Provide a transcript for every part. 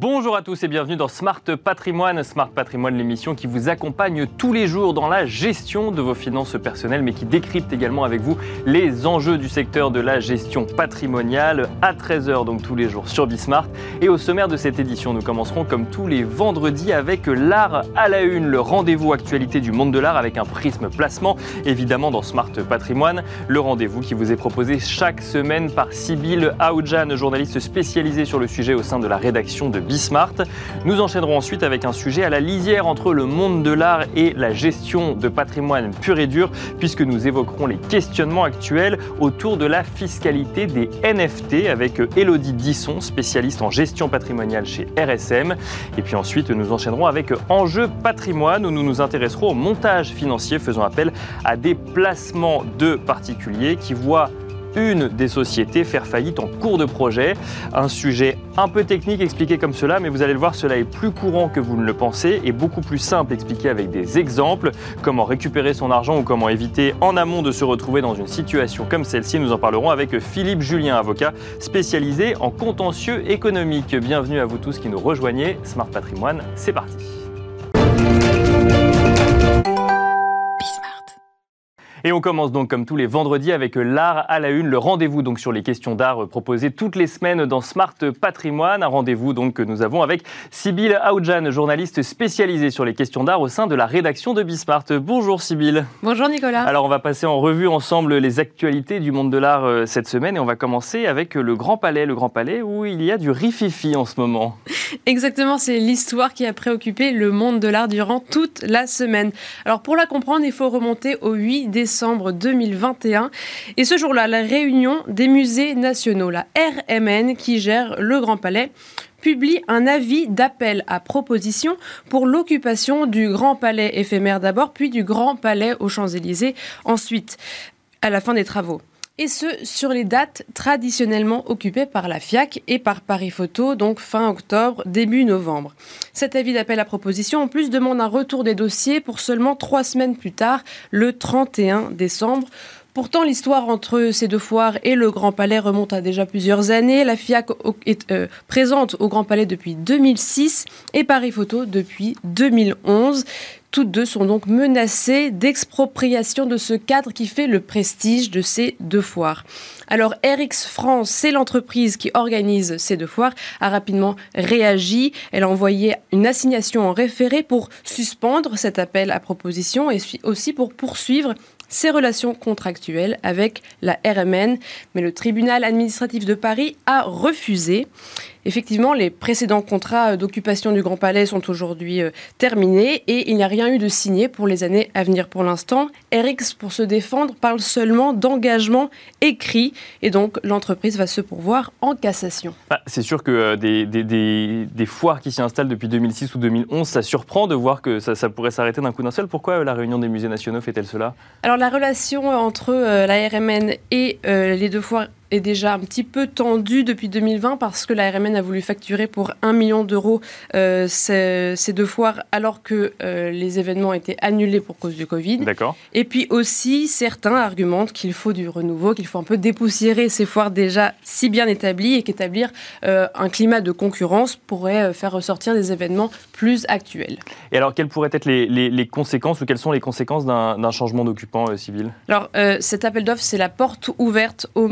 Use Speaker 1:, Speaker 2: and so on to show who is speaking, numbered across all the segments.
Speaker 1: Bonjour à tous et bienvenue dans Smart Patrimoine. Smart Patrimoine, l'émission qui vous accompagne tous les jours dans la gestion de vos finances personnelles, mais qui décrypte également avec vous les enjeux du secteur de la gestion patrimoniale à 13h, donc tous les jours sur Bismart. Et au sommaire de cette édition, nous commencerons comme tous les vendredis avec l'art à la une, le rendez-vous actualité du monde de l'art avec un prisme placement, évidemment dans Smart Patrimoine, le rendez-vous qui vous est proposé chaque semaine par Sybille Aoudjan, journaliste spécialisée sur le sujet au sein de la rédaction de Bismart. Nous enchaînerons ensuite avec un sujet à la lisière entre le monde de l'art et la gestion de patrimoine pur et dur, puisque nous évoquerons les questionnements actuels autour de la fiscalité des NFT avec Elodie Disson, spécialiste en gestion patrimoniale chez RSM. Et puis ensuite, nous enchaînerons avec Enjeu patrimoine, où nous nous intéresserons au montage financier faisant appel à des placements de particuliers qui voient une des sociétés faire faillite en cours de projet. Un sujet un peu technique expliqué comme cela, mais vous allez le voir, cela est plus courant que vous ne le pensez et beaucoup plus simple expliqué avec des exemples. Comment récupérer son argent ou comment éviter en amont de se retrouver dans une situation comme celle-ci. Nous en parlerons avec Philippe Julien, avocat spécialisé en contentieux économique. Bienvenue à vous tous qui nous rejoignez. Smart Patrimoine, c'est parti. Et on commence donc comme tous les vendredis avec l'art à la une, le rendez-vous donc sur les questions d'art proposées toutes les semaines dans Smart Patrimoine, un rendez-vous donc que nous avons avec Sybille Aoudjan, journaliste spécialisée sur les questions d'art au sein de la rédaction de Bismart. Bonjour Sybille.
Speaker 2: Bonjour Nicolas.
Speaker 1: Alors on va passer en revue ensemble les actualités du monde de l'art euh, cette semaine et on va commencer avec le Grand Palais, le Grand Palais où il y a du rififi en ce moment.
Speaker 2: Exactement, c'est l'histoire qui a préoccupé le monde de l'art durant toute la semaine. Alors pour la comprendre, il faut remonter au 8 décembre décembre 2021. Et ce jour-là, la réunion des musées nationaux, la RMN, qui gère le Grand Palais, publie un avis d'appel à proposition pour l'occupation du Grand Palais éphémère d'abord, puis du Grand Palais aux Champs-Élysées ensuite, à la fin des travaux et ce sur les dates traditionnellement occupées par la FIAC et par Paris Photo, donc fin octobre, début novembre. Cet avis d'appel à proposition, en plus, demande un retour des dossiers pour seulement trois semaines plus tard, le 31 décembre. Pourtant, l'histoire entre ces deux foires et le Grand Palais remonte à déjà plusieurs années. La FIAC est euh, présente au Grand Palais depuis 2006 et Paris Photo depuis 2011. Toutes deux sont donc menacées d'expropriation de ce cadre qui fait le prestige de ces deux foires. Alors RX France, c'est l'entreprise qui organise ces deux foires, a rapidement réagi. Elle a envoyé une assignation en référé pour suspendre cet appel à proposition et aussi pour poursuivre ses relations contractuelles avec la RMN, mais le tribunal administratif de Paris a refusé. Effectivement, les précédents contrats d'occupation du Grand Palais sont aujourd'hui euh, terminés et il n'y a rien eu de signé pour les années à venir pour l'instant. RX, pour se défendre, parle seulement d'engagement écrit et donc l'entreprise va se pourvoir en cassation.
Speaker 1: Bah, c'est sûr que euh, des, des, foires qui s'y installent depuis 2006 ou 2011, ça surprend de voir que ça, pourrait s'arrêter d'un coup d'un seul. Pourquoi euh, la réunion des musées nationaux fait-elle cela?
Speaker 2: Alors la relation entre la RMN et les deux foires est déjà un petit peu tendu depuis 2020 parce que la RMN a voulu facturer pour 1 million d'euros euh, ces, deux foires alors que euh, les événements étaient annulés pour cause du Covid.
Speaker 1: D'accord.
Speaker 2: Et puis aussi, certains argumentent qu'il faut du renouveau, qu'il faut un peu dépoussiérer ces foires déjà si bien établies et qu'établir euh, un climat de concurrence pourrait faire ressortir des événements plus actuels.
Speaker 1: Et alors, quelles pourraient être les, les, conséquences ou quelles sont les conséquences d'un changement d'occupant civil?
Speaker 2: Alors, cet appel d'offres, c'est la porte ouverte au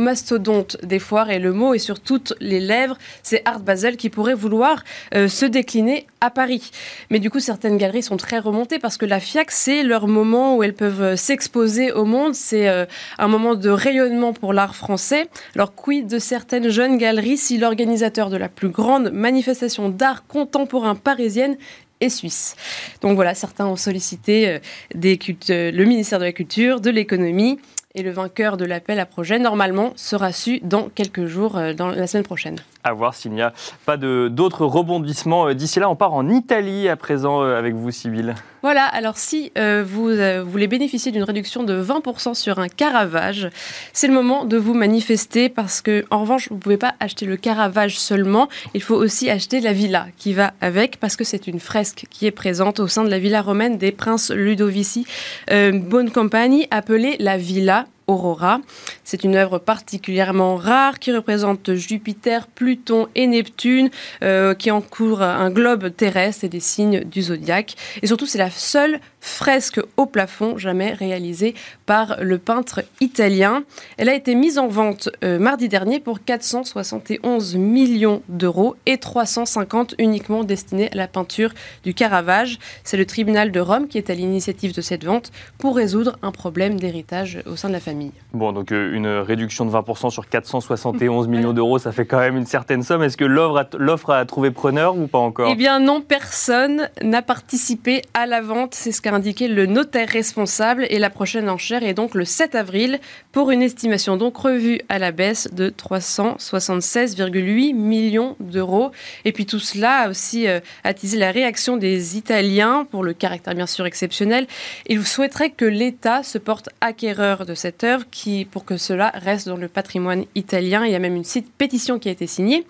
Speaker 2: des foires et le mot est sur toutes les lèvres. C'est Art Basel qui pourrait vouloir euh, se décliner à Paris. Mais du coup, certaines galeries sont très remontées parce que la FIAC, c'est leur moment où elles peuvent euh, s'exposer au monde. C'est euh, un moment de rayonnement pour l'art français. Alors, quid de certaines jeunes galeries si l'organisateur de la plus grande manifestation d'art contemporain parisienne est suisse? Donc voilà, certains ont sollicité le ministère de la Culture, de l'économie et le vainqueur de l'appel à projet, normalement, sera su dans quelques jours, euh, dans la semaine prochaine.
Speaker 1: À voir s'il n'y a pas d'autres rebondissements. Euh, d'ici là, on part en Italie à présent euh, avec vous, Sybille.
Speaker 2: Voilà, alors si vous voulez bénéficier d'une réduction de 20% sur un Caravage, c'est le moment de vous manifester parce que, en revanche, vous ne pouvez pas acheter le Caravage seulement, il faut aussi acheter la villa qui va avec parce que c'est une fresque qui est présente au sein de la villa romaine des princes Ludovici, bonne compagnie, appelée la Villa Aurora. C'est une œuvre particulièrement rare qui représente Jupiter, Pluton et Neptune, euh, qui encourent un globe terrestre et des signes du zodiaque. Et surtout, c'est la seule fresque au plafond jamais réalisée par le peintre italien. Elle a été mise en vente euh, mardi dernier pour 471 millions d'euros et 350 uniquement destinés à la peinture du Caravage. C'est le tribunal de Rome qui est à l'initiative de cette vente pour résoudre un problème d'héritage au sein de la famille.
Speaker 1: Bon, donc euh, une réduction de 20% sur 471 millions d'euros, ça fait quand même une certaine somme. Est-ce que l'offre a, a, trouvé preneur ou pas encore?
Speaker 2: Eh bien non, personne n'a participé à la vente. C'est ce qu'a indiqué le notaire responsable. Et la prochaine enchère est donc le 7 avril pour une estimation donc revue à la baisse de 376,8 millions d'euros. Et puis tout cela a aussi euh, attisé la réaction des Italiens pour le caractère bien sûr exceptionnel. Ils souhaiteraient que l'État se porte acquéreur de cette œuvre qui, pour que cela reste dans le patrimoine italien. Il y a même une pétition qui a été signée.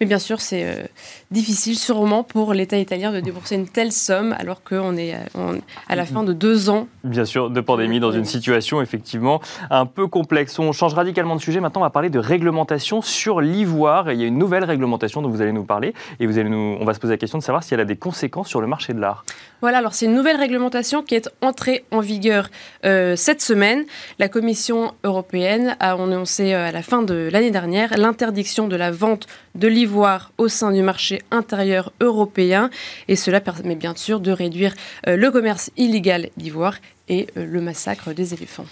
Speaker 2: Mais bien sûr, c'est euh, difficile sûrement pour l'État italien de débourser une telle somme alors qu'on est euh, à la fin de deux ans.
Speaker 1: Bien sûr, de pandémie dans une situation effectivement un peu complexe. On change radicalement de sujet. Maintenant, on va parler de réglementation sur l'ivoire. Il y a une nouvelle réglementation dont vous allez nous parler et vous allez nous, on va se poser la question de savoir si elle a des conséquences sur le marché de l'art.
Speaker 2: Voilà, alors c'est une nouvelle réglementation qui est entrée en vigueur euh, cette semaine. La Commission européenne a annoncé à la fin de l'année dernière l'interdiction de la vente de l'ivoire au sein du marché intérieur européen. Et cela permet bien sûr de réduire euh, le commerce illégal d'ivoire et euh, le massacre des éléphants.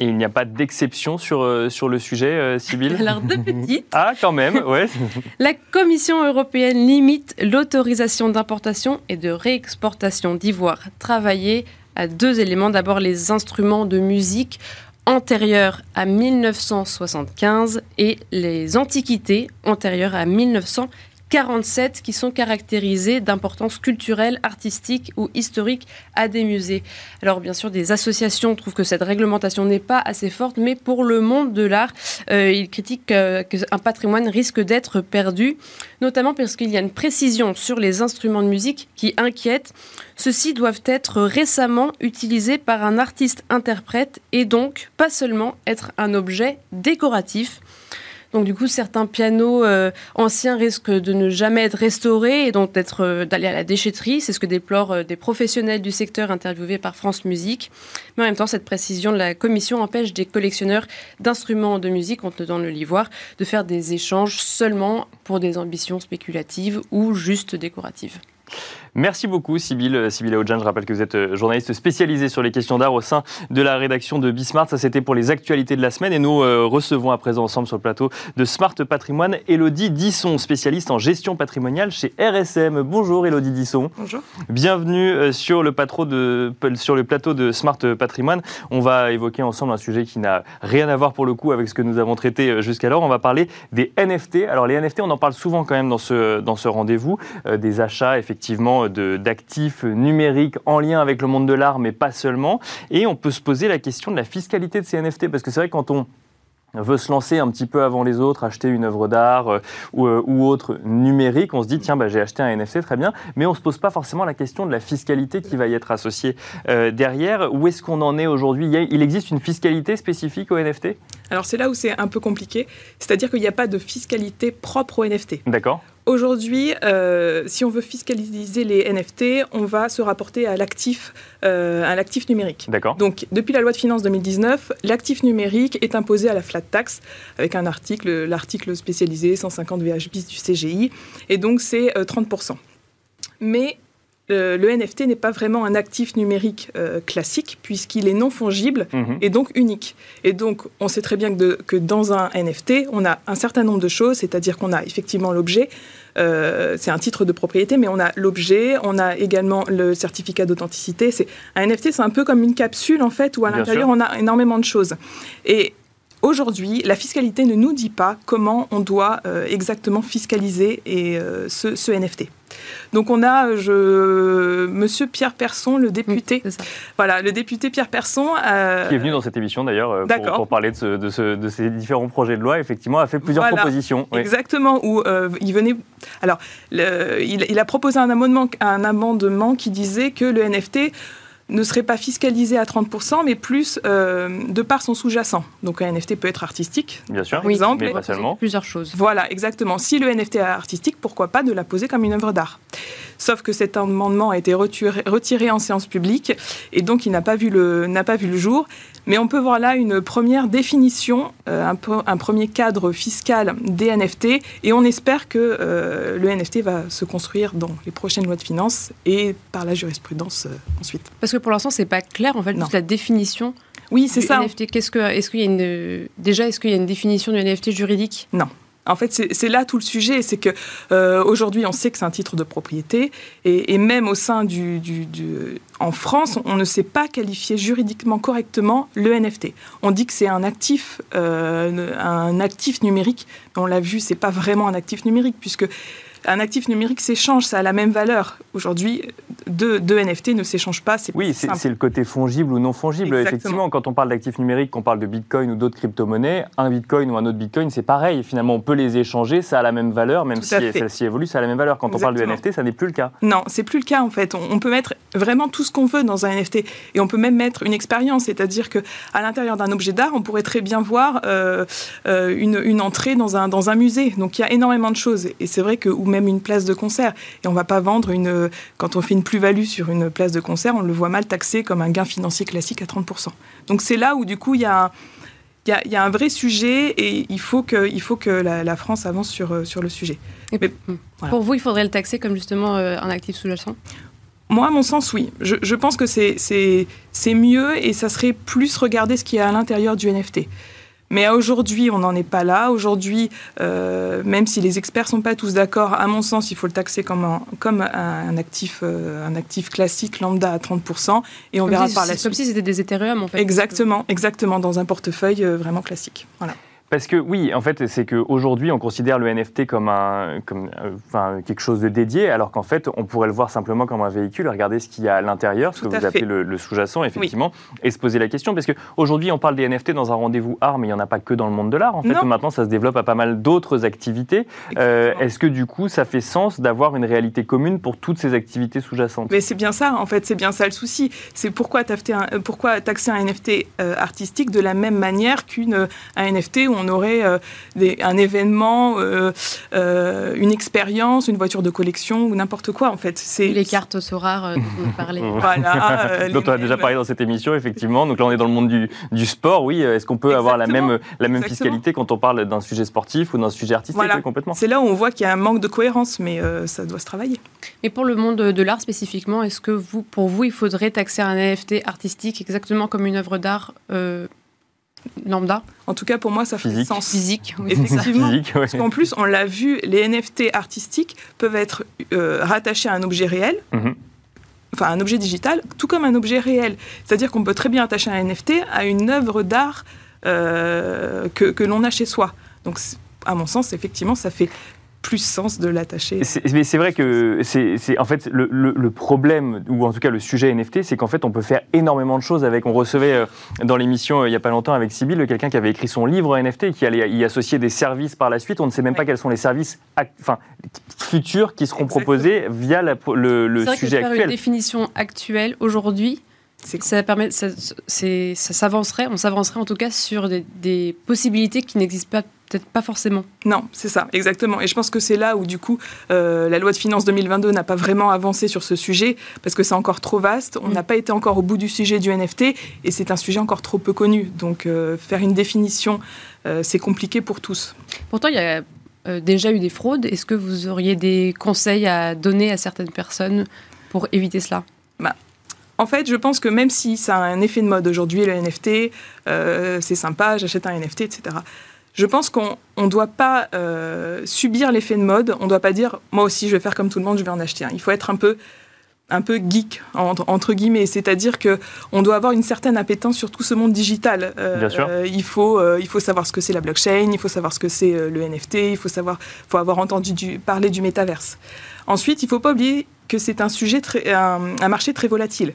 Speaker 1: Et il n'y a pas d'exception sur, euh, sur le sujet, Sybille
Speaker 2: Alors, deux petites.
Speaker 1: ah, quand même, ouais.
Speaker 2: La Commission européenne limite l'autorisation d'importation et de réexportation d'ivoire travaillé à deux éléments. D'abord, les instruments de musique antérieures à 1975 et les antiquités antérieures à 1900 47 qui sont caractérisés d'importance culturelle, artistique ou historique à des musées. Alors bien sûr, des associations trouvent que cette réglementation n'est pas assez forte, mais pour le monde de l'art, euh, ils critiquent euh, qu'un patrimoine risque d'être perdu, notamment parce qu'il y a une précision sur les instruments de musique qui inquiète. Ceux-ci doivent être récemment utilisés par un artiste-interprète et donc pas seulement être un objet décoratif. Donc du coup, certains pianos euh, anciens risquent de ne jamais être restaurés et donc euh, d'aller à la déchetterie. C'est ce que déplorent euh, des professionnels du secteur interviewés par France Musique. Mais en même temps, cette précision de la commission empêche des collectionneurs d'instruments de musique contenant le livoire de faire des échanges seulement pour des ambitions spéculatives ou juste décoratives.
Speaker 1: Merci beaucoup, Sybille. Sybille Aoudjan, je rappelle que vous êtes euh, journaliste spécialisée sur les questions d'art au sein de la rédaction de Bismart. Ça, c'était pour les actualités de la semaine. Et nous euh, recevons à présent ensemble sur le plateau de Smart Patrimoine Elodie Disson, spécialiste en gestion patrimoniale chez RSM. Bonjour, Elodie Disson.
Speaker 3: Bonjour.
Speaker 1: Bienvenue euh, sur le, de, sur le plateau de Smart Patrimoine. On va évoquer ensemble un sujet qui n'a rien à voir pour le coup avec ce que nous avons traité jusqu'alors. On va parler des NFT. Alors, les NFT, on en parle souvent quand même dans ce, dans ce rendez-vous. des achats, effectivement, d'actifs numériques en lien avec le monde de l'art, mais pas seulement. Et on peut se poser la question de la fiscalité de ces NFT, parce que c'est vrai quand on veut se lancer un petit peu avant les autres, acheter une œuvre d'art euh, euh, ou, autre numérique, on se dit tiens bah, j'ai acheté un NFT très bien, mais on ne se pose pas forcément la question de la fiscalité qui va y être associée euh, derrière. Où est-ce qu'on en est aujourd'hui? Il existe une fiscalité spécifique au NFT
Speaker 3: Alors c'est là où c'est un peu compliqué, c'est-à-dire qu'il n'y a pas de fiscalité propre au NFT.
Speaker 1: D'accord.
Speaker 3: Aujourd'hui, euh, si on veut fiscaliser les NFT, on va se rapporter à l'actif, euh, à l'actif numérique.
Speaker 1: D'accord.
Speaker 3: Donc, depuis la loi de finances 2019, l'actif numérique est imposé à la flat tax avec un article, l'article spécialisé 150 VH bis du CGI, et donc c'est 30%. Euh, le NFT n'est pas vraiment un actif numérique classique puisqu'il est non fongible mhm. et donc unique. Et donc, on sait très bien que, que, dans un NFT, on a un certain nombre de choses, c'est-à-dire qu'on a effectivement l'objet, euh, c'est un titre de propriété, mais on a l'objet, on a également le certificat d'authenticité. C'est un NFT, c'est un peu comme une capsule en fait, où à l'intérieur on a énormément de choses. Et Aujourd'hui, la fiscalité ne nous dit pas comment on doit euh, exactement fiscaliser et, euh, ce, NFT. Donc on a je, Monsieur Pierre Persson, le député. voilà, le député Pierre Persson.
Speaker 1: Euh, qui est venu dans cette émission d'ailleurs pour, parler de, ces différents projets de loi. Effectivement, a fait plusieurs propositions.
Speaker 3: Exactement, où il venait. Alors, il, a proposé un amendement, un amendement qui disait que le NFT ne serait pas fiscalisé à 30%, mais plus euh, de par son sous-jacent. Donc un NFT peut être artistique,
Speaker 1: Bien sûr,
Speaker 3: par exemple.
Speaker 1: mais pas seulement.
Speaker 2: Plusieurs choses.
Speaker 3: Voilà, exactement. Si le NFT est artistique, pourquoi pas de la poser comme une œuvre d'art? Sauf que cet amendement a été retiré, retiré en séance publique et donc il n'a pas, vu le- n'a pas vu le jour. Mais on peut voir là une première définition, euh, un, peu- un premier cadre fiscal des NFT et on espère que euh, le NFT va se construire dans les prochaines lois de finances et par la jurisprudence euh, ensuite.
Speaker 2: Parce que pour l'instant, c'est pas clair, en fait,
Speaker 3: Non.
Speaker 2: juste la définition
Speaker 3: Oui, c'est
Speaker 2: du
Speaker 3: ça.
Speaker 2: NFT. Qu'est-ce que, est-ce qu'il y a une, déjà, est-ce qu'il y a une définition du NFT juridique?
Speaker 3: En fait, c'est là tout le sujet, c'est que euh, aujourd'hui, on sait que c'est un titre de propriété, et, et même au sein du, du- du- en France, on ne sait pas qualifier juridiquement correctement le NFT. On dit que c'est un actif, euh, un actif numérique, on l'a vu, c'est pas vraiment un actif numérique puisque un actif numérique s'échange, ça a la même valeur. Aujourd'hui, deux, deux NFT ne s'échangent pas, c'est
Speaker 1: Oui, c'est le côté fongible ou non fongible.
Speaker 3: Exactement.
Speaker 1: Effectivement, quand on parle d'actifs numériques, qu'on parle de Bitcoin ou d'autres crypto-monnaies, un Bitcoin ou un autre Bitcoin, c'est pareil. Finalement, on peut les échanger, ça a la même valeur, même
Speaker 3: Tout
Speaker 1: si celle-ci évolue, ça a la même valeur. Quand on parle de. NFT, ça n'est plus le cas.
Speaker 3: Non, c'est plus le cas en fait. On, on peut mettre vraiment tout ce qu'on veut dans un NFT et on peut même mettre une expérience, c'est-à-dire que à l'intérieur d'un objet d'art, on pourrait très bien voir euh, euh, une, une entrée dans un dans un musée. Donc il y a énormément de choses et c'est vrai que ou même une place de concert. Et on va pas vendre une quand on fait une plus-value sur une place de concert, on le voit mal taxé comme un gain financier classique à 30 Donc c'est là où du coup il y a un- il y, a, il y a un vrai sujet et il faut que, il faut que la, la France avance sur, euh, sur le sujet.
Speaker 2: Et
Speaker 3: Mais-
Speaker 2: hmm.
Speaker 3: voilà.
Speaker 2: Pour vous, il faudrait le taxer comme justement euh, un actif sous-jacent?
Speaker 3: Moi, à mon sens, oui. Je, je pense que c'est- mieux et ça serait plus regarder ce qui est à l'intérieur du NFT. Mais aujourd'hui, on n'en est pas là. Aujourd'hui, euh, même si les experts sont pas tous d'accord, à mon sens, il faut le taxer comme un, comme un, actif, euh, un actif classique lambda à 30%, et on
Speaker 2: Comme
Speaker 3: verra
Speaker 2: si-
Speaker 3: par la
Speaker 2: Comme
Speaker 3: suite.
Speaker 2: si c'était des Ethereum, en fait.
Speaker 3: Exactement, exactement, dans un portefeuille euh, vraiment classique. Voilà.
Speaker 1: Parce que oui, en fait, c'est qu'aujourd'hui, on considère le NFT comme, un, comme euh, enfin, quelque chose de dédié, alors qu'en fait, on pourrait le voir simplement comme un véhicule, regarder ce qu'il y a à l'intérieur, ce que vous appelez le, le sous-jacent, effectivement, et se poser la question. Parce qu'aujourd'hui, on parle des NFT dans un rendez-vous art, mais il n'y en a pas que dans le monde de l'art. En fait,
Speaker 3: Non.
Speaker 1: maintenant, ça se développe à pas mal d'autres activités. Euh. Est-ce que du coup, ça fait sens d'avoir une réalité commune pour toutes ces activités sous-jacentes?
Speaker 3: Mais c'est bien ça, en fait, c'est bien ça le souci. C'est pourquoi, taxer un, pourquoi taxer un NFT euh, artistique de la même manière qu'une euh, un NFT où on aurait euh, des- un événement, euh, euh, une expérience, une voiture de collection ou n'importe quoi, en fait. C'est
Speaker 2: Les cartes so rares euh, dont on parlait.
Speaker 3: Voilà. euh,
Speaker 1: dont
Speaker 3: les
Speaker 1: on a déjà parlé dans cette émission, effectivement. Donc là, on est dans le monde du, du sport. Oui, est-ce qu'on peut avoir la même, la même
Speaker 3: Exactement.
Speaker 1: fiscalité quand on parle d'un sujet sportif ou d'un sujet artistique
Speaker 3: Voilà.
Speaker 1: complètement.
Speaker 3: C'est là où on voit qu'il y a un manque de cohérence, mais euh, ça doit se travailler.
Speaker 2: Et pour le monde de, de l'art spécifiquement, est-ce que vous, pour vous, il faudrait taxer un NFT artistique exactement comme une œuvre d'art euh, lambda,
Speaker 3: En tout cas, pour moi, ça fait
Speaker 1: Physique.
Speaker 3: sens.
Speaker 2: physique oui.
Speaker 3: Effectivement.
Speaker 1: Physique, ouais.
Speaker 3: Parce qu'en plus, on l'a vu, les NFT artistiques peuvent être euh, rattachés à un objet réel,
Speaker 1: Mhm.
Speaker 3: enfin un objet digital, tout comme un objet réel. C'est-à-dire qu'on peut très bien attacher un NFT à une œuvre d'art euh, que, que l'on a chez soi. Donc, à mon sens, effectivement, ça fait plus sens de l'attacher.
Speaker 1: C'est- Mais c'est vrai que c'est en fait le, le- le problème ou en tout cas le sujet NFT, c'est qu'en fait on peut faire énormément de choses avec. On recevait euh, dans l'émission euh, il y a pas longtemps avec Sybille quelqu'un qui avait écrit son livre NFT et qui allait y associer des services par la suite. On ne sait même pas quels sont les services enfin futurs qui seront
Speaker 3: Exactement.
Speaker 1: proposés via la- le, le
Speaker 2: C'est vrai que
Speaker 1: sujet
Speaker 2: faire une
Speaker 1: actuel.
Speaker 2: définition actuelle aujourd'hui,
Speaker 3: C'est
Speaker 2: ça permet, ça, s'avancerait, on s'avancerait en tout cas sur des, des possibilités qui n'existent pas, peut-être pas forcément.
Speaker 3: Non, c'est ça, exactement. Et je pense que c'est là où, du coup, euh, la loi de finances 2022 n'a pas vraiment avancé sur ce sujet, parce que c'est encore trop vaste. On
Speaker 2: Mm.
Speaker 3: n'a pas été encore au bout du sujet du NFT, et c'est un sujet encore trop peu connu. Donc, euh, faire une définition, euh, c'est compliqué pour tous.
Speaker 2: Pourtant, il y a déjà eu des fraudes. Est-ce que vous auriez des conseils à donner à certaines personnes pour éviter cela?
Speaker 3: En fait, je pense que même si ça a un effet de mode aujourd'hui, le NFT, euh, c'est sympa, j'achète un NFT, etc. Je pense qu'on ne doit pas euh, subir l'effet de mode. On ne doit pas dire, moi aussi, je vais faire comme tout le monde, je vais en acheter un. Il faut être un peu, un peu geek, entre, entre guillemets. C'est-à-dire que on doit avoir une certaine appétence sur tout ce monde digital. Euh,
Speaker 1: Bien sûr.
Speaker 3: euh, il, faut, euh, il faut savoir ce que c'est la blockchain, il faut savoir ce que c'est le NFT, il faut, savoir, faut avoir entendu du- parler du métaverse. Ensuite, il ne faut pas oublier que c'est un sujet, très, un, un marché très volatile.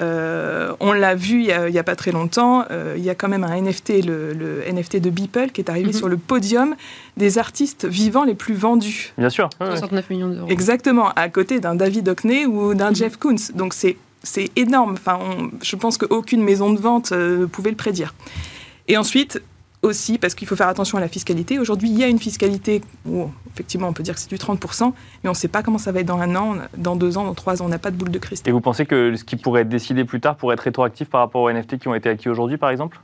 Speaker 3: Euh, on l'a vu il n'y a, pas très longtemps, euh, il y a quand même un NFT, le, le NFT de Beeple, qui est arrivé
Speaker 2: Mhm.
Speaker 3: sur le podium des artistes vivants les plus vendus.
Speaker 1: Bien sûr. ouais, ouais.
Speaker 2: 69 millions d'euros.
Speaker 3: Exactement, à côté d'un David Hockney ou d'un
Speaker 2: Mhm.
Speaker 3: Jeff Koons. Donc c'est c'est énorme. Enfin, je pense qu'aucune maison de vente pouvait le prédire. Et ensuite, aussi parce qu'il faut faire attention à la fiscalité. Aujourd'hui, il y a une fiscalité où, effectivement, on peut dire que c'est du 30%, mais on ne sait pas comment ça va être dans un an, dans deux ans, dans trois ans. On n'a pas de boule de cristal.
Speaker 1: Et vous pensez que ce qui pourrait être décidé plus tard pourrait être rétroactif par rapport aux NFT qui ont été acquis aujourd'hui, par exemple?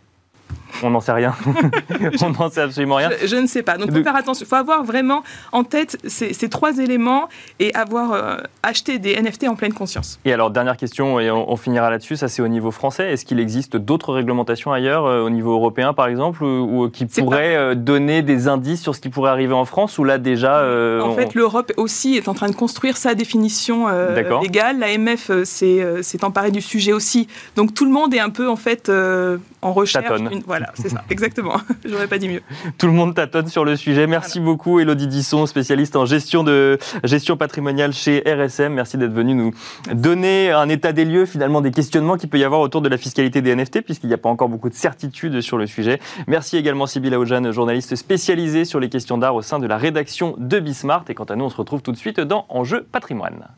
Speaker 1: On n'en sait rien. on n'en sait absolument rien.
Speaker 3: Je, ne sais pas. Donc, il faut faire attention. Il faut avoir vraiment en tête ces, trois éléments et avoir euh, acheté des NFT en pleine conscience.
Speaker 1: Et alors, dernière question, et on, finira là-dessus. Ça, c'est au niveau français. Est-ce qu'il existe d'autres réglementations ailleurs, euh, au niveau européen, par exemple, ou, qui pourraient euh, donner des indices sur ce qui pourrait arriver en France Ou là, déjà.
Speaker 3: en fait, l'Europe aussi est en train de construire sa définition légale. L'AMF s'est emparée du sujet aussi. Donc, tout le monde est un peu, en fait, en recherche. Voilà, c'est ça, exactement. J'aurais pas dit mieux.
Speaker 1: Tout le monde tâtonne sur le sujet. Merci beaucoup, Elodie Disson, spécialiste en gestion, de, gestion patrimoniale chez RSM. Merci d'être venu nous donner un état des lieux, finalement, des questionnements qu'il peut y avoir autour de la fiscalité des NFT, puisqu'il n'y a pas encore beaucoup de certitudes sur le sujet. Merci également, Sybille Aoujane, journaliste spécialisée sur les questions d'art au sein de la rédaction de Bismart. Et quant à nous, on se retrouve tout de suite dans Enjeu patrimoine.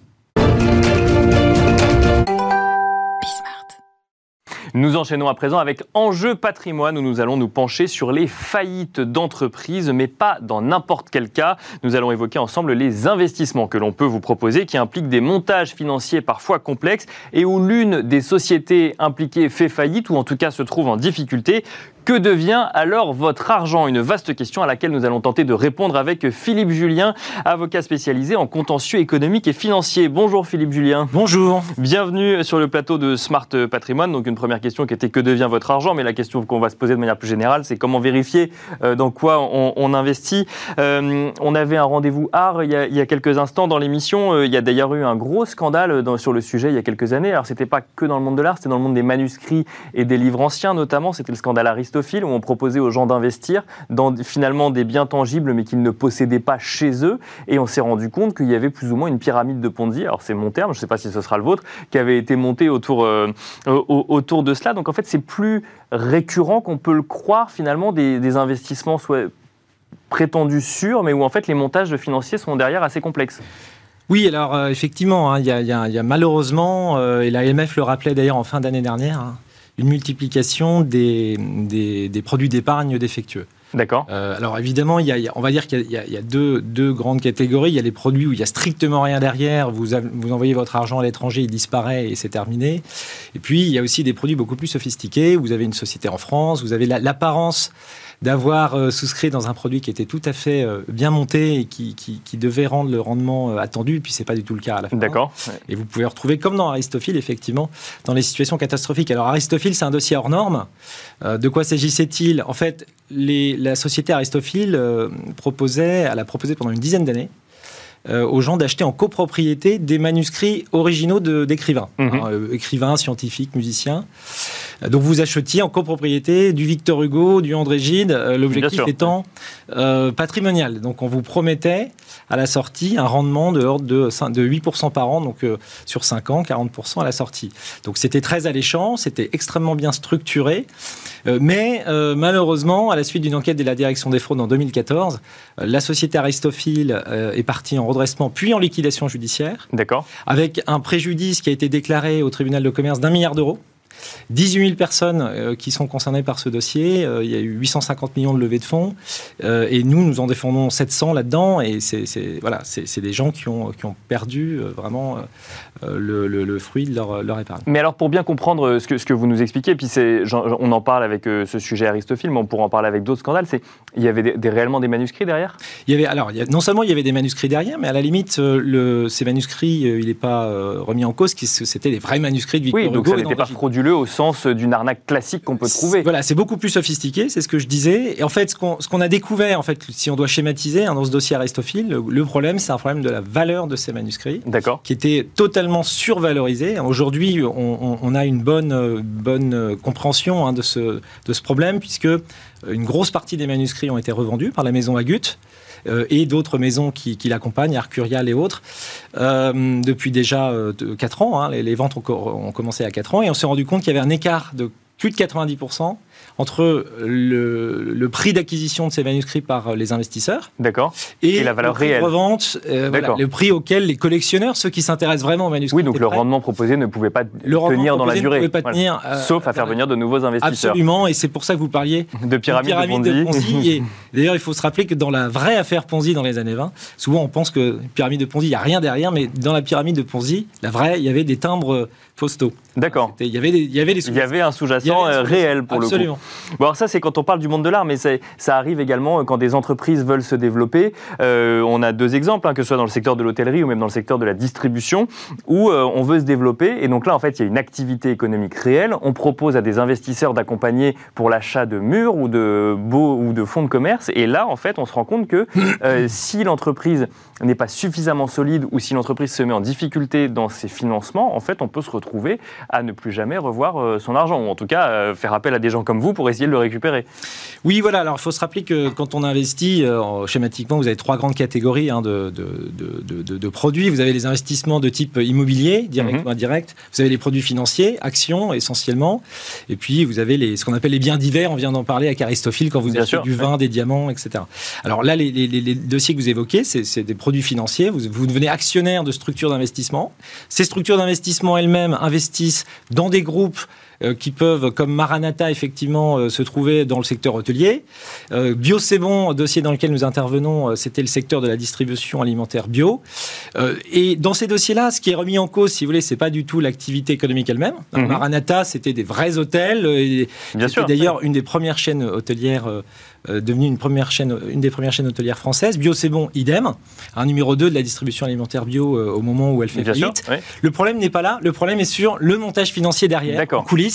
Speaker 1: Nous enchaînons à présent avec Enjeu patrimoine où nous allons nous pencher sur les faillites d'entreprises, mais pas dans n'importe quel cas. Nous allons évoquer ensemble les investissements que l'on peut vous proposer qui impliquent des montages financiers parfois complexes et où l'une des sociétés impliquées fait faillite ou en tout cas se trouve en difficulté. Que devient alors votre argent? Une vaste question à laquelle nous allons tenter de répondre avec Philippe Julien, avocat spécialisé en contentieux économique et financier. Bonjour Philippe Julien.
Speaker 4: Bonjour.
Speaker 1: Bienvenue sur le plateau de Smart Patrimoine. Donc une première question qui était que devient votre argent, mais la question qu'on va se poser de manière plus générale, c'est comment vérifier euh, dans quoi on, investit. Euh, on avait un rendez-vous art il y a, quelques instants dans l'émission. Euh, il y a d'ailleurs eu un gros scandale sur le sujet il y a quelques années. Alors c'était pas que dans le monde de l'art, c'était dans le monde des manuscrits et des livres anciens notamment. C'était le scandale Aristote où on proposait aux gens d'investir dans finalement des biens tangibles mais qu'ils ne possédaient pas chez eux. Et on s'est rendu compte qu'il y avait plus ou moins une pyramide de Ponzi, alors c'est mon terme, je ne sais pas si ce sera le vôtre, qui avait été montée autour, euh, autour de cela. Donc en fait, c'est plus récurrent qu'on peut le croire finalement des, investissements soit prétendus sûrs, mais où en fait les montages financiers sont derrière assez complexes.
Speaker 4: Oui, alors euh, effectivement, hein, il y, a malheureusement, euh, et l'AMF le rappelait d'ailleurs en fin d'année dernière, hein, une multiplication des, des, produits d'épargne défectueux.
Speaker 1: D'accord.
Speaker 4: Euh, alors évidemment, il y a, on va dire qu'il y, a, deux, deux, grandes catégories. Il y a les produits où il y a strictement rien derrière. Vous, vous envoyez votre argent à l'étranger, il disparaît et c'est terminé. Et puis il y a aussi des produits beaucoup plus sophistiqués. Vous avez une société en France, vous avez l'apparence d'avoir euh, souscrit dans un produit qui était tout à fait euh, bien monté et qui, qui, devait rendre le rendement euh, attendu, et puis c'est pas du tout le cas à la fin.
Speaker 1: D'accord.
Speaker 4: Et vous pouvez retrouver, comme dans Aristophile, effectivement, dans les situations catastrophiques. Alors Aristophile, c'est un dossier hors norme. de quoi s'agissait-il? En fait, les, la société Aristophile proposait, elle a proposé pendant une dizaine d'années aux gens d'acheter en copropriété des manuscrits originaux d'écrivains, mhm. hein, écrivains, scientifiques, musiciens. Donc vous achetiez en copropriété du Victor Hugo, du André Gide, euh, l'objectif étant euh, patrimonial. Donc on vous promettait à la sortie un rendement de l'ordre de, 8% par an, donc euh, sur 5 ans, 40% à la sortie. Donc c'était très alléchant, c'était extrêmement bien structuré, mais malheureusement, à la suite d'une enquête de la direction des fraudes en 2014, la société Aristophile est partie en redressement puis en liquidation judiciaire.
Speaker 1: D'accord.
Speaker 4: Avec un préjudice qui a été déclaré au tribunal de commerce d'un milliard d'euros. 18 000 personnes euh, qui sont concernées par ce dossier. Euh, il y a eu 850 millions de levées de fonds. Euh, et nous, nous en défendons 700 là-dedans. Et c'est voilà, c'est des gens qui ont, qui ont perdu vraiment le, fruit de leur, leur, épargne.
Speaker 1: Mais alors, pour bien comprendre ce que, ce que vous nous expliquez, puis on en parle avec ce sujet Aristophile, mais on pourra en parler avec d'autres scandales, c'est il y avait des, réellement des manuscrits derrière?
Speaker 4: Il y avait, Alors, non seulement il y avait des manuscrits derrière, mais à la limite, le, ces manuscrits, il n'est pas remis en cause, c'était des vrais manuscrits de Victor
Speaker 1: oui, donc ça n'était pas frauduleux au sens d'une arnaque classique qu'on peut trouver.
Speaker 4: Voilà, c'est beaucoup plus sophistiqué, c'est ce que je disais. Et en fait, ce qu'on a découvert, en fait, si on doit schématiser hein, dans ce dossier Aristophile, le, problème, c'est un problème de la valeur de ces manuscrits, qui était totalement survalorisé. Aujourd'hui, on, a une bonne, bonne compréhension hein, de, ce, de ce problème, puisque une grosse partie des manuscrits ont été revendus par la maison Agut. Euh, et d'autres maisons qui, l'accompagnent, Arcurial et autres, euh, depuis déjà 4 euh, ans. Hein, les, ventes ont, ont, commencé à 4 ans et on s'est rendu compte qu'il y avait un écart de plus de 90% entre le, le prix d'acquisition de ces manuscrits par les investisseurs
Speaker 1: D'accord.
Speaker 4: et,
Speaker 1: Et la valeur
Speaker 4: le prix
Speaker 1: réelle.
Speaker 4: de revente, euh, voilà, le prix auquel les collectionneurs, ceux qui s'intéressent vraiment aux manuscrits,
Speaker 1: Oui, donc le rendement proposé ne pouvait pas
Speaker 4: Le
Speaker 1: tenir dans la durée.
Speaker 4: pouvait pas
Speaker 1: Voilà.
Speaker 4: tenir, euh,
Speaker 1: Sauf à faire
Speaker 4: euh,
Speaker 1: venir de nouveaux investisseurs.
Speaker 4: Absolument, et c'est pour ça que vous parliez
Speaker 1: De pyramide, de Ponzi.
Speaker 4: D'ailleurs, il faut se rappeler que dans la vraie affaire Ponzi dans les années 20, souvent on pense que pyramide de Ponzi, il n'y a rien derrière, mais dans la pyramide de Ponzi, la vraie, il y avait des timbres euh, postaux.
Speaker 1: D'accord.
Speaker 4: Il y avait, des, il y avait des
Speaker 1: Il y avait un sous-jacent euh, réel pour le coup.
Speaker 4: Absolument.
Speaker 1: Bon, alors ça, c'est quand on parle du monde de l'art, mais ça arrive également euh, quand des entreprises veulent se développer. Euh, on a deux exemples, hein, que ce soit dans le secteur de l'hôtellerie ou même dans le secteur de la distribution, où euh, on veut se développer. Et donc là, en fait, il y a une activité économique réelle. On propose à des investisseurs d'accompagner pour l'achat de murs ou de beaux ou de fonds de commerce. Et là, en fait, on se rend compte que si l'entreprise n'est pas suffisamment solide ou si l'entreprise se met en difficulté dans ses financements, en fait, on peut se retrouver à ne plus jamais revoir son argent, ou en tout cas euh, faire appel à des gens comme vous pour essayer de le récupérer.
Speaker 4: Oui, voilà. Alors, il faut se rappeler que quand on investit, euh, schématiquement, vous avez trois grandes catégories hein, de, de, de- de- de- de produits. Vous avez les investissements de type immobilier, direct
Speaker 1: Mhm.
Speaker 4: ou indirect. Vous avez les produits financiers, actions essentiellement. Et puis, vous avez les, ce qu'on appelle les biens divers. On vient d'en parler avec Aristophile quand vous
Speaker 1: Bien
Speaker 4: achetez
Speaker 1: sûr,
Speaker 4: du vin, des diamants, etc. Alors là, les, les- les- les dossiers que vous évoquez, c'est des produits financiers. Vous, vous devenez actionnaire de structures d'investissement. Ces structures d'investissement elles-mêmes investissent dans des groupes qui peuvent, comme Maranatha, effectivement, euh, se trouver dans le secteur hôtelier. Euh, bio, c'est bon, dossier dans lequel nous intervenons, euh, c'était le secteur de la distribution alimentaire bio. Euh, et dans ces dossiers-là, ce qui est remis en cause, si vous voulez, c'est pas du tout l'activité économique elle-même.
Speaker 1: Mhm.
Speaker 4: Maranatha, c'était des vrais hôtels. euh, et
Speaker 1: Bien
Speaker 4: c'était d'ailleurs une des premières chaînes hôtelières, euh, euh, devenue une, première chaîne, une des premières chaînes hôtelières françaises. Bio, c'est bon, idem. Un numéro 2 de la distribution alimentaire bio euh, au moment où elle fait faillite.
Speaker 1: ouais.
Speaker 4: Le problème n'est pas là, le problème est sur le montage financier derrière,
Speaker 1: D'accord.
Speaker 4: en coulisses,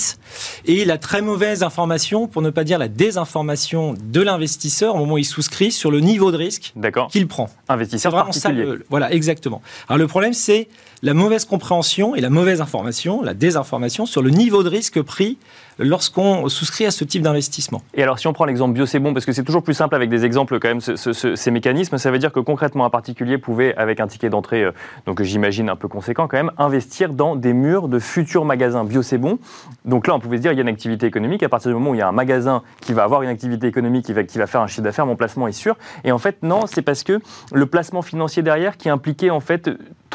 Speaker 4: et la très mauvaise information, pour ne pas dire la désinformation de l'investisseur au moment où il souscrit sur le niveau de risque qu'il prend.
Speaker 1: Investisseur
Speaker 4: vraiment ça.
Speaker 1: particulier.
Speaker 4: le- voilà, exactement. Alors le problème, c'est la mauvaise compréhension et la mauvaise information, la désinformation sur le niveau de risque pris lorsqu'on souscrit à ce type d'investissement.
Speaker 1: Et alors, si on prend l'exemple bio, c'est bon, parce que c'est toujours plus simple avec des exemples, quand même, ce- ce- ce- ces mécanismes. Ça veut dire que concrètement, un particulier pouvait, avec un ticket d'entrée, euh, donc j'imagine un peu conséquent quand même, investir dans des murs de futurs magasins bio, c'est bon. Donc là, on pouvait se dire, il y a une activité économique. À partir du moment où il y a un magasin qui va avoir une activité économique, qui va, qui va faire un chiffre d'affaires, mon placement est sûr. Et en fait, non, c'est parce que le placement financier derrière, qui impliquait en fait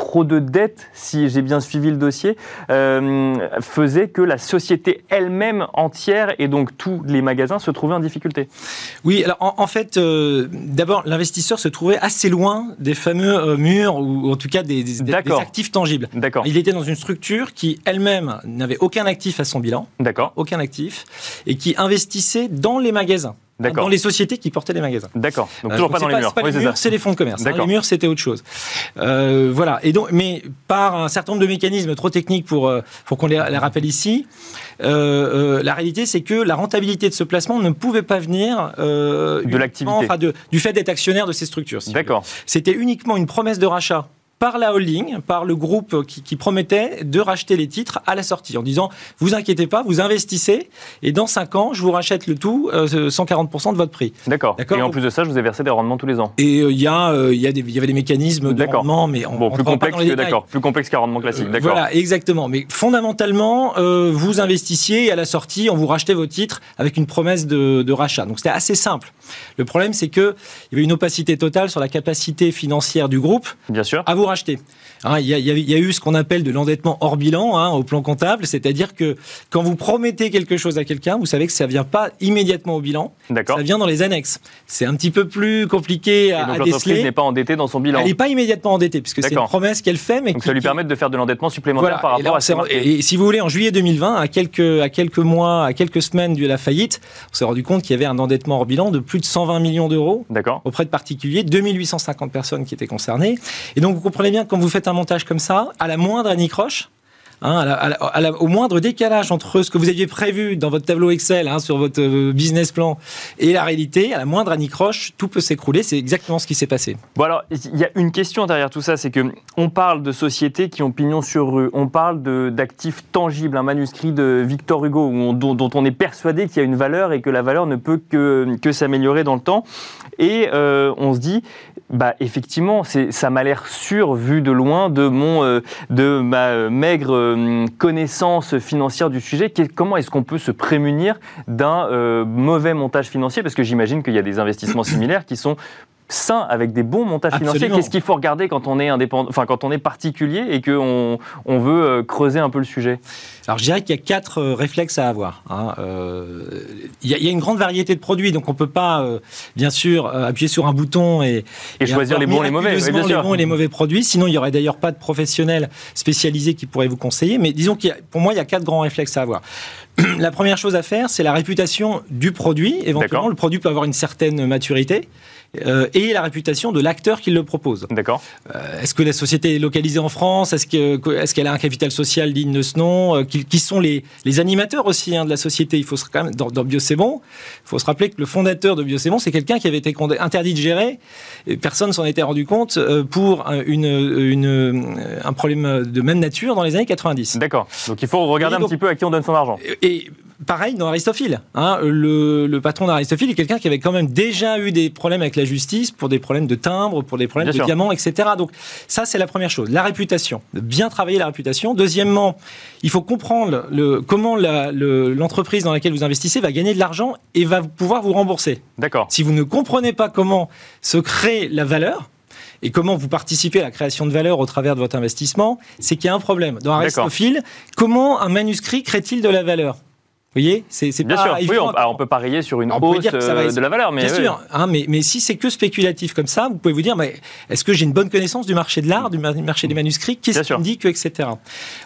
Speaker 1: trop de dettes, si j'ai bien suivi le dossier, euh, faisait que la société elle-même entière et donc tous les magasins se trouvaient en difficulté.
Speaker 4: Oui, alors en, en fait, euh, d'abord, l'investisseur se trouvait assez loin des fameux euh, murs ou en tout cas des, des- actifs tangibles.
Speaker 1: D'accord,
Speaker 4: Il était dans une structure qui elle-même n'avait aucun actif à son bilan,
Speaker 1: d'accord,
Speaker 4: aucun actif, et qui investissait dans les magasins, dans les sociétés qui portaient les magasins.
Speaker 1: d'accord. Donc
Speaker 4: Euh,
Speaker 1: toujours pas dans les murs.
Speaker 4: C'est les murs, c'est les fonds de commerce. hein.
Speaker 1: D'accord.
Speaker 4: Les murs, c'était autre chose. Euh, voilà. Et donc, mais par un certain nombre de mécanismes trop techniques pour euh, pour qu'on les, les rappelle ici, euh, euh, la réalité, c'est que la rentabilité de ce placement ne pouvait pas venir
Speaker 1: De l'activité.
Speaker 4: enfin, de- du fait d'être actionnaire de ces structures. si.
Speaker 1: D'accord.
Speaker 4: C'était uniquement une promesse de rachat par la holding, par le groupe qui, qui promettait de racheter les titres à la sortie, en disant vous inquiétez pas, vous investissez et dans 5 ans, je vous rachète le tout euh, 140% de votre prix.
Speaker 1: D'accord.
Speaker 4: D'accord.
Speaker 1: Et en plus de ça, je vous ai versé des rendements tous les ans.
Speaker 4: Et euh, il y, a, euh, y, a des- il y avait des mécanismes de rendement, mais on
Speaker 1: Bon, plus
Speaker 4: rentrera pas
Speaker 1: complexe d'accord, plus complexe qu'un rendement classique.
Speaker 4: Euh,
Speaker 1: D'accord.
Speaker 4: Voilà, exactement. Mais fondamentalement, euh, vous investissiez et à la sortie, on vous rachetait vos titres avec une promesse de, de rachat. Donc c'était assez simple. Le problème, c'est que il y avait une opacité totale sur la capacité financière du groupe
Speaker 1: Bien sûr.
Speaker 4: à vous racheter. Hein, il, y a, il y a- il y a eu ce qu'on appelle de l'endettement hors bilan hein, au plan comptable, c'est-à-dire que quand vous promettez quelque chose à quelqu'un, vous savez que ça vient pas immédiatement au bilan, ça vient dans les annexes. C'est un petit peu plus compliqué
Speaker 1: Et
Speaker 4: à,
Speaker 1: donc
Speaker 4: à déceler.
Speaker 1: n'est pas endettée dans son bilan.
Speaker 4: Elle n'est pas immédiatement endettée, puisque c'est une promesse qu'elle fait, mais
Speaker 1: Donc
Speaker 4: qui-
Speaker 1: ça lui
Speaker 4: qui-
Speaker 1: permet de faire de l'endettement supplémentaire par
Speaker 4: et, là,
Speaker 1: rapport à marqué.
Speaker 4: et si vous voulez, en juillet 2020, à quelques, à quelques mois, à quelques semaines de la faillite, on s'est rendu compte qu'il y avait un endettement hors bilan de plus de 120 millions d'euros auprès de particuliers, 2850 personnes qui étaient concernées. Et donc, vous comprenez bien que quand vous faites un montage comme ça, à la moindre anicroche, hein, au moindre décalage entre ce que vous aviez prévu dans votre tableau Excel, hein, sur votre euh, business plan, et la réalité, à la moindre anicroche, tout peut s'écrouler. C'est exactement ce qui s'est passé.
Speaker 1: Bon il y a une question derrière tout ça, c'est que on parle de sociétés qui ont pignon sur rue, on parle d'actifs tangibles, un manuscrit de Victor Hugo dont, on est persuadé qu'il y a une valeur et que la valeur ne peut que, s'améliorer dans le temps. Et euh, on se dit, bah effectivement, ça m'a l'air sûr vu de loin de mon, euh, de ma maigre connaissance financière du sujet, comment est-ce qu'on peut se prémunir d'un euh, mauvais montage financier? Parce que j'imagine qu'il y a des investissements similaires qui sont sain avec des bons montages financiers Qu'est-ce qu'il faut regarder quand on est indépendant, enfin quand on est particulier et qu'on on veut euh, creuser un peu le sujet?
Speaker 4: Alors je dirais qu'il y a quatre euh, réflexes à avoir. Hein. Euh, il, y a, une grande variété de produits, donc on peut pas bien sûr appuyer sur un bouton et,
Speaker 1: et, choisir les bons et les mauvais.
Speaker 4: les bons et les mauvais produits. Sinon il y aurait d'ailleurs pas de professionnels spécialisés qui pourraient vous conseiller. Mais disons qu'il pour moi il y a quatre grands réflexes à avoir. la première chose à faire, c'est la réputation du produit. Éventuellement, le produit peut avoir une certaine maturité. Euh, et la réputation de l'acteur qui le propose.
Speaker 1: D'accord.
Speaker 4: Euh, est-ce que la société est localisée en France? Est-ce qu'elle a un capital social digne de ce nom? Euh, qui, sont les, animateurs aussi hein, de la société? Il faut se, quand même, dans, dans il faut se rappeler que le fondateur de Biocébon, c'est quelqu'un qui avait été interdit de gérer, et personne s'en était rendu compte, pour une, un problème de même nature dans les années 90.
Speaker 1: D'accord. Donc il faut regarder un petit peu à qui on donne son argent.
Speaker 4: Et, pareil dans Aristophile. Hein, le, patron d'Aristophile est quelqu'un qui avait quand même déjà eu des problèmes avec la justice pour des problèmes de timbre, pour des problèmes de diamants, etc. Donc ça, c'est la première chose. La réputation. Bien travailler la réputation. Deuxièmement, il faut comprendre le, comment l'entreprise dans laquelle vous investissez va gagner de l'argent et va pouvoir vous rembourser.
Speaker 1: D'accord.
Speaker 4: Si vous ne comprenez pas comment se crée la valeur, et comment vous participez à la création de valeur au travers de votre investissement, c'est qu'il y a un problème. Dans Aristophile, comment un manuscrit crée-t-il de la valeur? Voyez
Speaker 1: c'est, Bien sûr, oui, on, peut parier sur une hausse euh, de la valeur.
Speaker 4: Mais Bien sûr, hein, mais, mais, si c'est que spéculatif comme ça, vous pouvez vous dire, mais est-ce que j'ai une bonne connaissance du marché de l'art, du marché des manuscrits? Qu'est-ce qui me dit que, etc.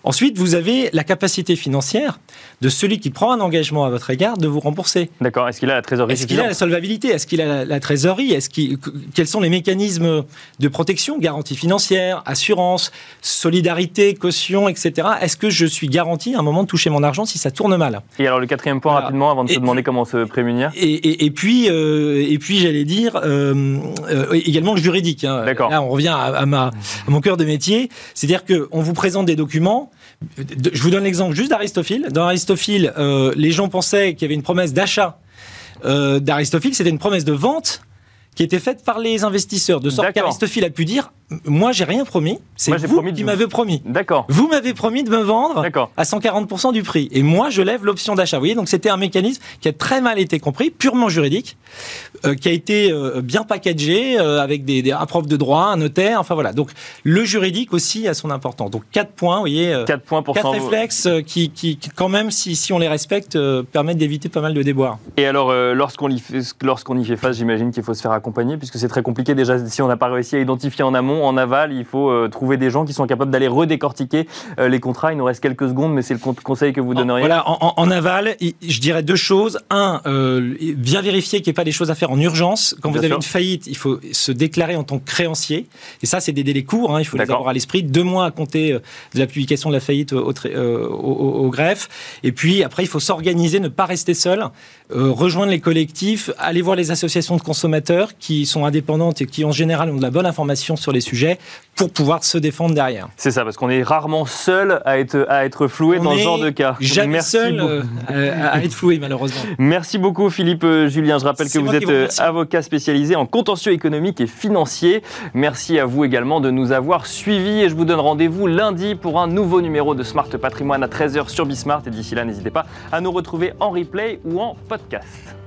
Speaker 4: Ensuite, vous avez la capacité financière de celui qui prend un engagement à votre égard de vous rembourser.
Speaker 1: D'accord. Est-ce qu'il a la trésorerie
Speaker 4: Est-ce qu'il a la solvabilité? Est-ce qu'il a la, trésorerie? Est-ce qu'il, Quels sont les mécanismes de protection Garantie financière, assurance, solidarité, caution, etc. Est-ce que je suis garanti à un moment de toucher mon argent si ça tourne mal?
Speaker 1: Alors le quatrième point rapidement avant de se demander comment se prémunir.
Speaker 4: Et, puis, euh, et puis j'allais dire euh, euh, également le juridique. Hein. Là, on revient à, ma, mon cœur de métier, c'est-à-dire qu'on vous présente des documents. Je vous donne l'exemple juste d'Aristophile. Dans Aristophile, les gens pensaient qu'il y avait une promesse d'achat d'Aristophile, c'était une promesse de vente qui était faite par les investisseurs, de sorte qu'Aristophile a pu dire moi, j'ai rien promis. C'est vous qui m'avez promis.
Speaker 1: D'accord.
Speaker 4: Vous m'avez promis de me vendre à 140% du prix. Et moi, je lève l'option d'achat. Vous voyez, donc c'était un mécanisme qui a très mal été compris, purement juridique, euh, qui a été euh, bien packagé euh, avec des, des preuve de droit, un notaire. Enfin voilà. Donc le juridique aussi a son importance. Donc quatre points, vous voyez.
Speaker 1: Quatre points pour
Speaker 4: quatre réflexes qui, qui, quand même, si, si on les respecte, permettent d'éviter pas mal de déboires.
Speaker 1: Et alors, lorsqu'on y y fait face, j'imagine qu'il faut se faire accompagner, puisque c'est très compliqué déjà si on n'a pas réussi à identifier en amont en aval, il faut euh, trouver des gens qui sont capables d'aller redécortiquer euh, les contrats. Il nous reste quelques secondes, mais c'est le conseil que vous donneriez.
Speaker 4: Voilà, en, aval, je dirais deux choses. Un, euh, bien vérifier qu'il n'y ait pas des choses à faire en urgence. Quand vous avez une faillite, il faut se déclarer en tant que créancier. Et ça, c'est des délais courts, hein, il faut les avoir à l'esprit. Deux mois à compter de la publication de la faillite au, au, greffe. Et puis, après, il faut s'organiser, ne pas rester seul, rejoindre les collectifs, aller voir les associations de consommateurs qui sont indépendantes et qui, en général, ont de la bonne information sur les sujets pour pouvoir se défendre derrière.
Speaker 1: C'est ça, parce qu'on est rarement seul à être, à être floué dans ce genre de cas.
Speaker 4: Jamais Merci seul euh, à être floué, malheureusement.
Speaker 1: Merci beaucoup, Philippe euh, Julien. Je rappelle que vous êtes euh, avocat spécialisé en contentieux économique et financier. Merci à vous également de nous avoir suivis et je vous donne rendez-vous lundi pour un nouveau numéro de Smart Patrimoine à 13h sur Bismart. Et d'ici là, n'hésitez pas à nous retrouver en replay ou en podcast.